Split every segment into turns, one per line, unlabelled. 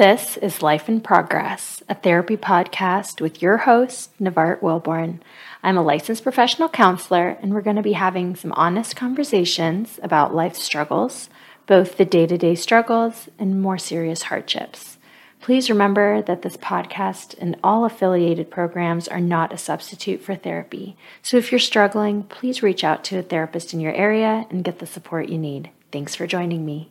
This is Life in Progress, a therapy podcast with your host, Nevart Willborn. I'm a licensed professional counselor, and we're going to be having some honest conversations about life struggles, both the day to day struggles and more serious hardships. Please remember that this podcast and all affiliated programs are not a substitute for therapy. So if you're struggling, please reach out to a therapist in your area and get the support you need. Thanks for joining me.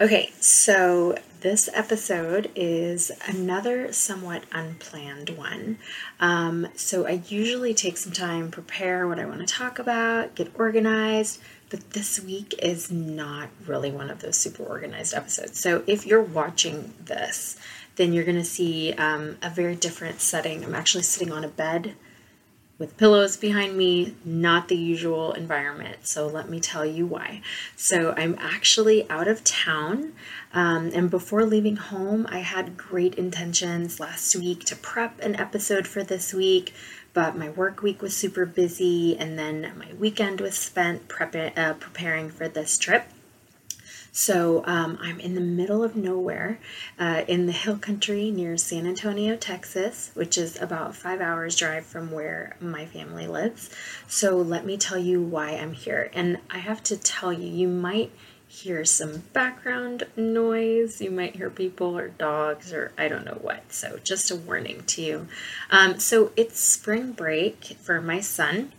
Okay, so this episode is another somewhat unplanned one. Um, so I usually take some time, prepare what I want to talk about, get organized, but this week is not really one of those super organized episodes. So if you're watching this, then you're going to see um, a very different setting. I'm actually sitting on a bed with pillows behind me, not the usual environment. So let me tell you why. So I'm actually out of town. Um, and before leaving home, I had great intentions last week to prep an episode for this week. But my work week was super busy, and then my weekend was spent prep- uh, preparing for this trip. So um, I'm in the middle of nowhere uh, in the hill country near San Antonio, Texas, which is about five hours drive from where my family lives. So let me tell you why I'm here. And I have to tell you, you might hear some background noise. You might hear people or dogs or I don't know what. So just a warning to you. Um, so it's spring break for my son.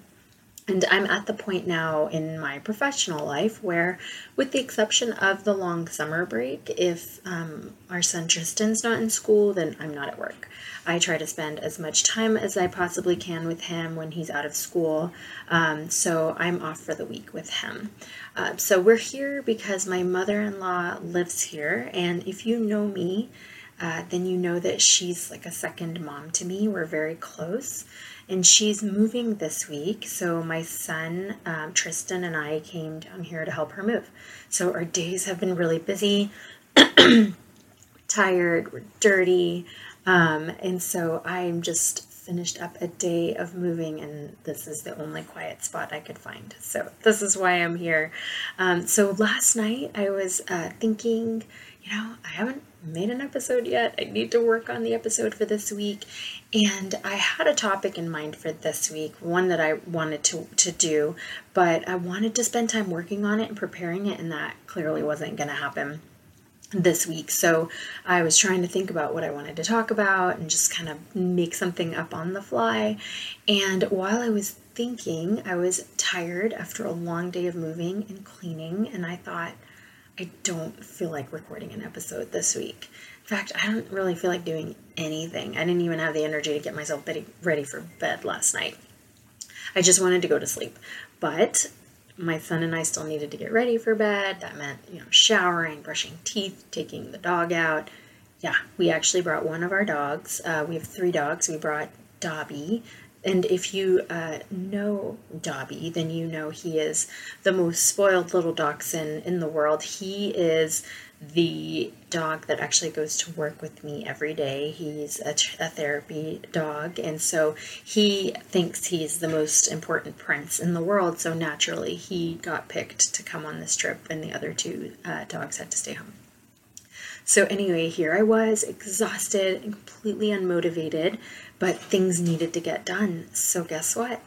And I'm at the point now in my professional life where, with the exception of the long summer break, if um, our son Tristan's not in school, then I'm not at work. I try to spend as much time as I possibly can with him when he's out of school. Um, so I'm off for the week with him. Uh, so we're here because my mother in law lives here. And if you know me, uh, then you know that she's like a second mom to me. We're very close and she's moving this week. So my son um, Tristan and I came down here to help her move. So our days have been really busy, tired, we're dirty, um, and so I'm just finished up a day of moving, and this is the only quiet spot I could find. So this is why I'm here. Um, so last night I was uh, thinking, you know, I haven't made an episode yet. I need to work on the episode for this week. And I had a topic in mind for this week, one that I wanted to, to do, but I wanted to spend time working on it and preparing it, and that clearly wasn't going to happen this week. So I was trying to think about what I wanted to talk about and just kind of make something up on the fly. And while I was thinking, I was tired after a long day of moving and cleaning, and I thought, I don't feel like recording an episode this week. In fact, I don't really feel like doing anything. I didn't even have the energy to get myself ready for bed last night. I just wanted to go to sleep. But my son and I still needed to get ready for bed. That meant, you know, showering, brushing teeth, taking the dog out. Yeah, we actually brought one of our dogs. Uh, we have three dogs. We brought Dobby, and if you uh, know Dobby, then you know he is the most spoiled little dachshund in the world. He is the dog that actually goes to work with me every day. He's a, a, therapy dog, and so he thinks he's the most important prince in the world. So naturally, he got picked to come on this trip, and the other two uh, dogs had to stay home. So, anyway, here I was, exhausted and completely unmotivated, but things needed to get done. So, guess what?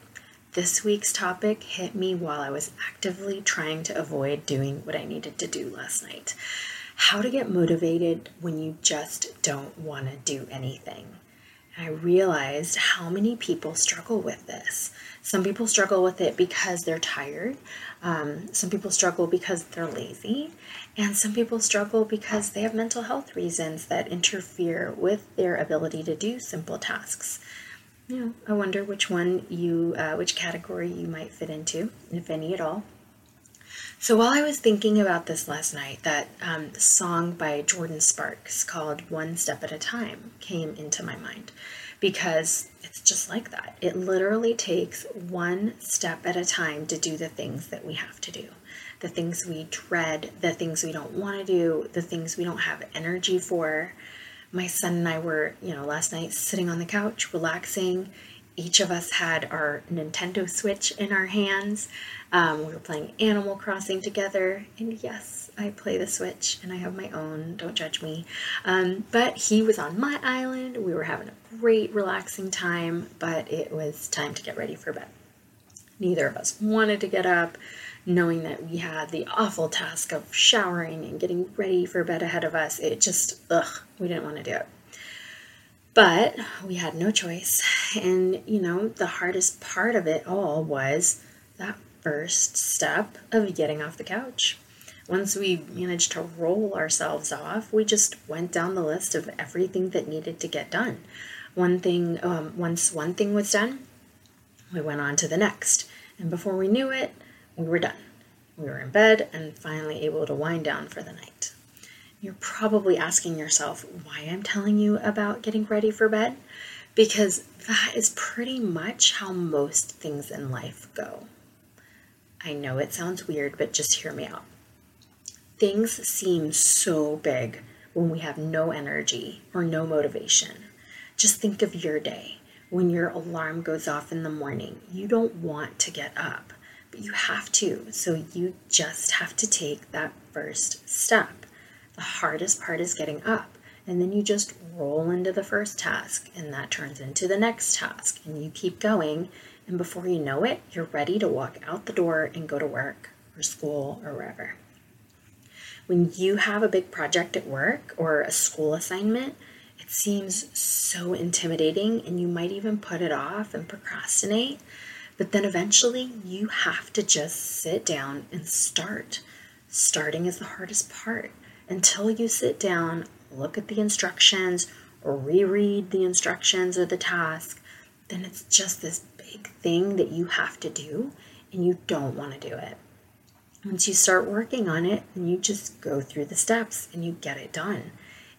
This week's topic hit me while I was actively trying to avoid doing what I needed to do last night. How to get motivated when you just don't want to do anything. I realized how many people struggle with this. Some people struggle with it because they're tired. Um, some people struggle because they're lazy. And some people struggle because they have mental health reasons that interfere with their ability to do simple tasks. You know, I wonder which one you, uh, which category you might fit into, if any at all. So while I was thinking about this last night, that um, song by Jordin Sparks called One Step at a Time came into my mind because it's just like that. It literally takes one step at a time to do the things that we have to do. The things we dread, the things we don't want to do, the things we don't have energy for. My son and I were, you know, last night sitting on the couch, relaxing, each of us had our Nintendo Switch in our hands. Um, we were playing Animal Crossing together, and yes, I play the Switch and I have my own, don't judge me. Um, but he was on my island. We were having a great, relaxing time, but it was time to get ready for bed. Neither of us wanted to get up, knowing that we had the awful task of showering and getting ready for bed ahead of us. It just, ugh, we didn't want to do it. But we had no choice. And, you know, the hardest part of it all was that first step of getting off the couch. Once we managed to roll ourselves off, we just went down the list of everything that needed to get done. One thing, um, once one thing was done, we went on to the next. And before we knew it, we were done. We were in bed and finally able to wind down for the night. You're probably asking yourself why I'm telling you about getting ready for bed, because that is pretty much how most things in life go. I know it sounds weird, but just hear me out. Things seem so big when we have no energy or no motivation. Just think of your day. When your alarm goes off in the morning, you don't want to get up, you have to. So you just have to take that first step. The hardest part is getting up. And then you just roll into the first task, and that turns into the next task. And you keep going. And before you know it, you're ready to walk out the door and go to work or school or wherever. When you have a big project at work or a school assignment, it seems so intimidating, and you might even put it off and procrastinate. But then eventually, you have to just sit down and start. Starting is the hardest part until you sit down, look at the instructions, or reread the instructions or the task, then it's just this big thing that you have to do and you don't want to do it. Once you start working on it, then you just go through the steps and you get it done.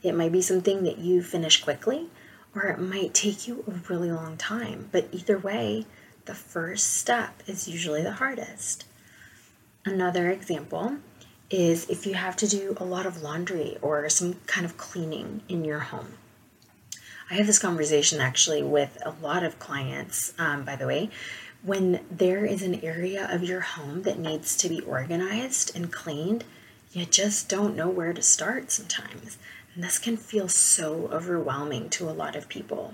It might be something that you finish quickly, or it might take you a really long time. But either way, the first step is usually the hardest. Another example is if you have to do a lot of laundry or some kind of cleaning in your home. I have this conversation actually with a lot of clients, um, by the way. When there is an area of your home that needs to be organized and cleaned, you just don't know where to start sometimes. And this can feel so overwhelming to a lot of people.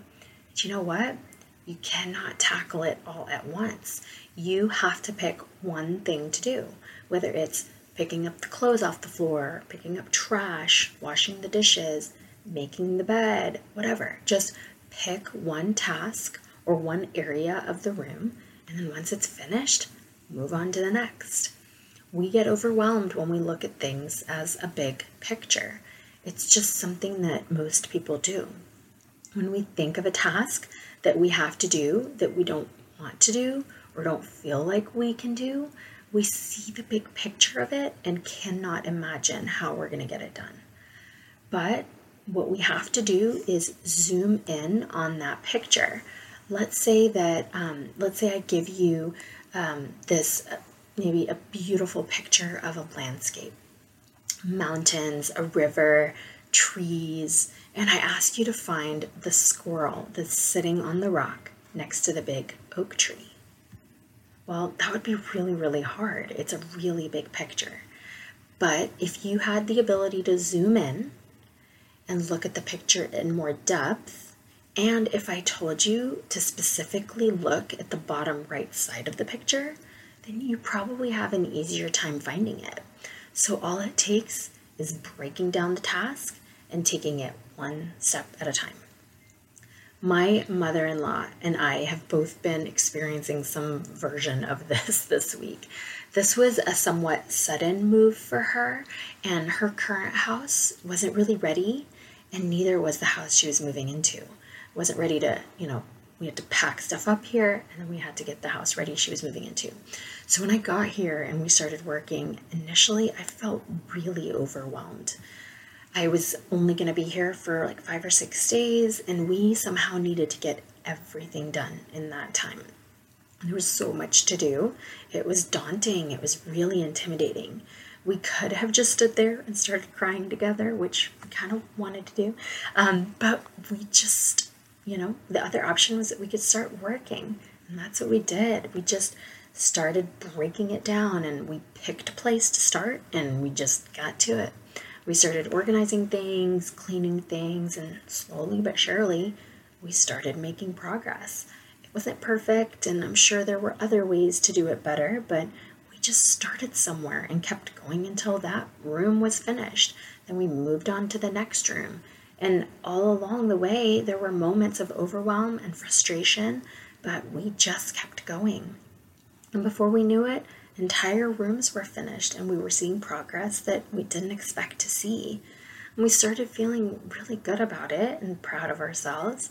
But you know what? You cannot tackle it all at once. You have to pick one thing to do, whether it's picking up the clothes off the floor, picking up trash, washing the dishes, making the bed, whatever. Just pick one task or one area of the room, and then once it's finished, move on to the next. We get overwhelmed when we look at things as a big picture. It's just something that most people do. When we think of a task that we have to do that we don't want to do or don't feel like we can do, we see the big picture of it and cannot imagine how we're going to get it done. But what we have to do is zoom in on that picture. Let's say that, um, let's say I give you um, this uh, maybe a beautiful picture of a landscape mountains, a river, trees, and I ask you to find the squirrel that's sitting on the rock next to the big oak tree. Well, that would be really, really hard. It's a really big picture. But if you had the ability to zoom in and look at the picture in more depth, and if I told you to specifically look at the bottom right side of the picture, then you probably have an easier time finding it. So all it takes is breaking down the task and taking it one step at a time. My mother in law and I have both been experiencing some version of this this week. This was a somewhat sudden move for her, and her current house wasn't really ready, and neither was the house she was moving into. wasn't ready to, you know, we had to pack stuff up here, and then we had to get the house ready she was moving into. So when I got here and we started working, initially I felt really overwhelmed. I was only going to be here for like five or six days, and we somehow needed to get everything done in that time. There was so much to do. It was daunting. It was really intimidating. We could have just stood there and started crying together, which we kind of wanted to do, um, but we just you know, the other option was that we could start working. And that's what we did. We just started breaking it down and we picked a place to start and we just got to it. We started organizing things, cleaning things, and slowly but surely we started making progress. It wasn't perfect, and I'm sure there were other ways to do it better, but we just started somewhere and kept going until that room was finished. Then we moved on to the next room. And all along the way, there were moments of overwhelm and frustration, but we just kept going. And before we knew it, entire rooms were finished and we were seeing progress that we didn't expect to see. And we started feeling really good about it and proud of ourselves.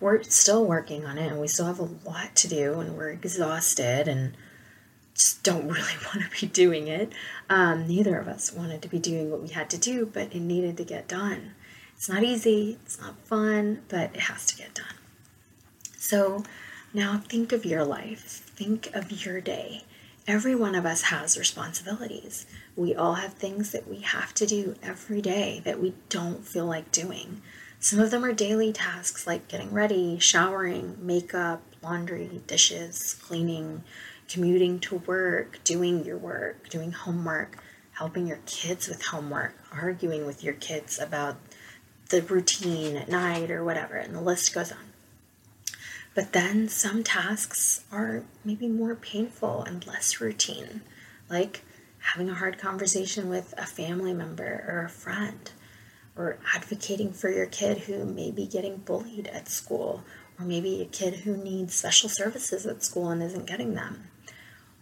We're still working on it and we still have a lot to do and we're exhausted and just don't really want to be doing it. Um, neither of us wanted to be doing what we had to do, but it needed to get done. It's not easy, it's not fun, but it has to get done. So now think of your life, think of your day. Every one of us has responsibilities. We all have things that we have to do every day that we don't feel like doing. Some of them are daily tasks like getting ready, showering, makeup, laundry, dishes, cleaning, commuting to work, doing your work, doing homework, helping your kids with homework, arguing with your kids about the routine at night or whatever, and the list goes on. But then some tasks are maybe more painful and less routine, like having a hard conversation with a family member or a friend, or advocating for your kid who may be getting bullied at school, or maybe a kid who needs special services at school and isn't getting them,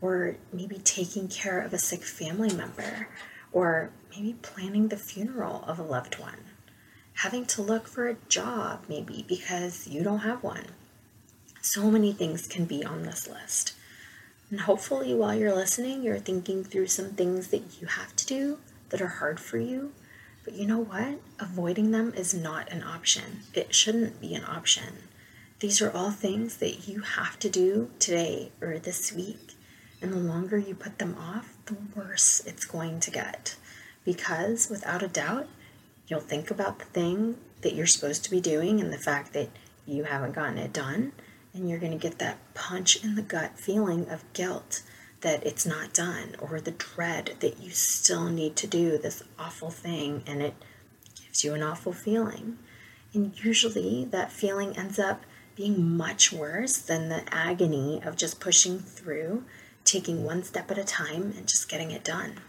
or maybe taking care of a sick family member, or maybe planning the funeral of a loved one having to look for a job, maybe because you don't have one. So many things can be on this list. And hopefully, while you're listening, you're thinking through some things that you have to do that are hard for you. But you know what? Avoiding them is not an option. It shouldn't be an option. These are all things that you have to do today or this week. And the longer you put them off, the worse it's going to get. Because without a doubt, You'll think about the thing that you're supposed to be doing and the fact that you haven't gotten it done, and you're going to get that punch in the gut feeling of guilt that it's not done or the dread that you still need to do this awful thing and it gives you an awful feeling. And usually that feeling ends up being much worse than the agony of just pushing through, taking one step at a time, and just getting it done.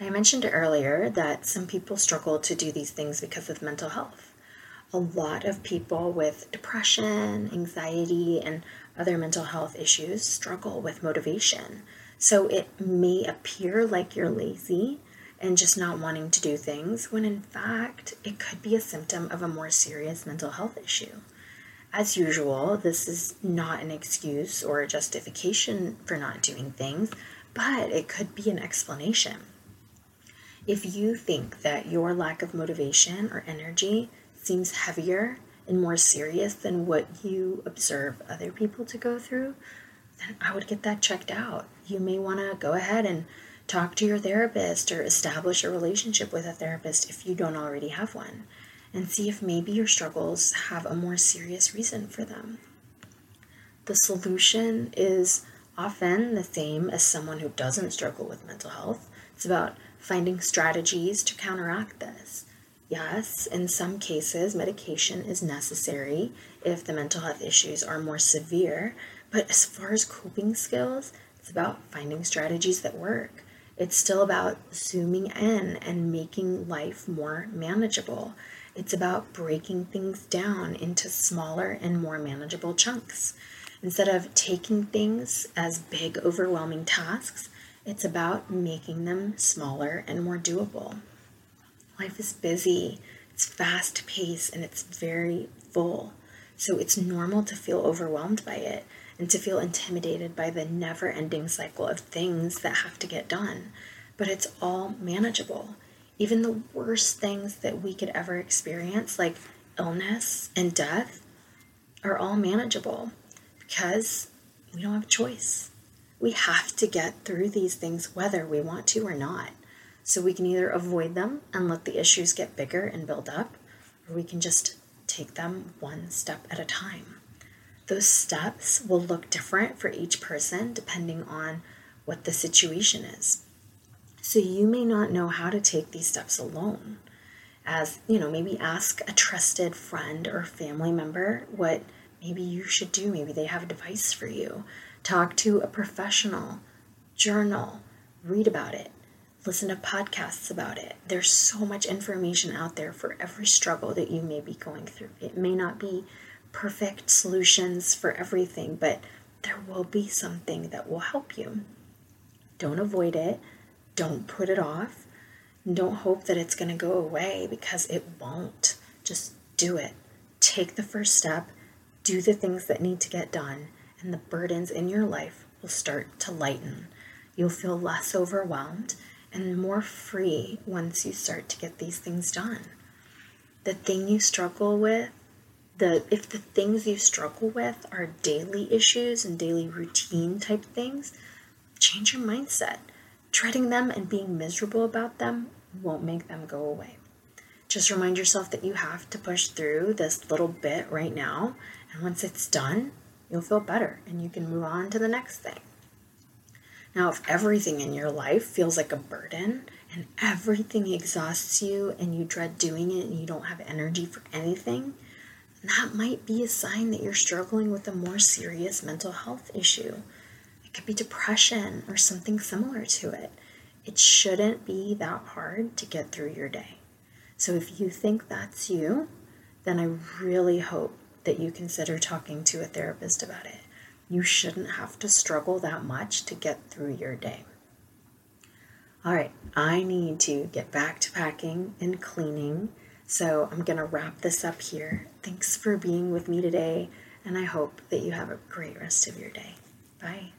I mentioned earlier that some people struggle to do these things because of mental health. A lot of people with depression, anxiety, and other mental health issues struggle with motivation. So it may appear like you're lazy and just not wanting to do things, when in fact, it could be a symptom of a more serious mental health issue. As usual, this is not an excuse or a justification for not doing things, but it could be an explanation. If you think that your lack of motivation or energy seems heavier and more serious than what you observe other people to go through, then I would get that checked out. You may want to go ahead and talk to your therapist or establish a relationship with a therapist if you don't already have one, and see if maybe your struggles have a more serious reason for them. The solution is often the same as someone who doesn't struggle with mental health. It's about finding strategies to counteract this. Yes, in some cases, medication is necessary if the mental health issues are more severe, but as far as coping skills, it's about finding strategies that work. It's still about zooming in and making life more manageable. It's about breaking things down into smaller and more manageable chunks. Instead of taking things as big, overwhelming tasks, it's about making them smaller and more doable. Life is busy, it's fast paced, and it's very full. So it's normal to feel overwhelmed by it and to feel intimidated by the never ending cycle of things that have to get done. But it's all manageable. Even the worst things that we could ever experience, like illness and death, are all manageable because we don't have a choice we have to get through these things whether we want to or not. So we can either avoid them and let the issues get bigger and build up, or we can just take them one step at a time. Those steps will look different for each person depending on what the situation is. So you may not know how to take these steps alone. As, you know, maybe ask a trusted friend or family member what maybe you should do. Maybe they have advice for you. Talk to a professional, journal, read about it, listen to podcasts about it. There's so much information out there for every struggle that you may be going through. It may not be perfect solutions for everything, but there will be something that will help you. Don't avoid it, don't put it off, don't hope that it's going to go away because it won't. Just do it. Take the first step, do the things that need to get done, and the burdens in your life will start to lighten. You'll feel less overwhelmed and more free once you start to get these things done. The thing you struggle with, the if the things you struggle with are daily issues and daily routine type things, change your mindset. Dreading them and being miserable about them won't make them go away. Just remind yourself that you have to push through this little bit right now, and once it's done, you'll feel better and you can move on to the next thing. Now, if everything in your life feels like a burden and everything exhausts you and you dread doing it and you don't have energy for anything, that might be a sign that you're struggling with a more serious mental health issue. It could be depression or something similar to it. It shouldn't be that hard to get through your day. So if you think that's you, then I really hope that you consider talking to a therapist about it. You shouldn't have to struggle that much to get through your day. All right, I need to get back to packing and cleaning. So I'm going to wrap this up here. Thanks for being with me today, and I hope that you have a great rest of your day. Bye.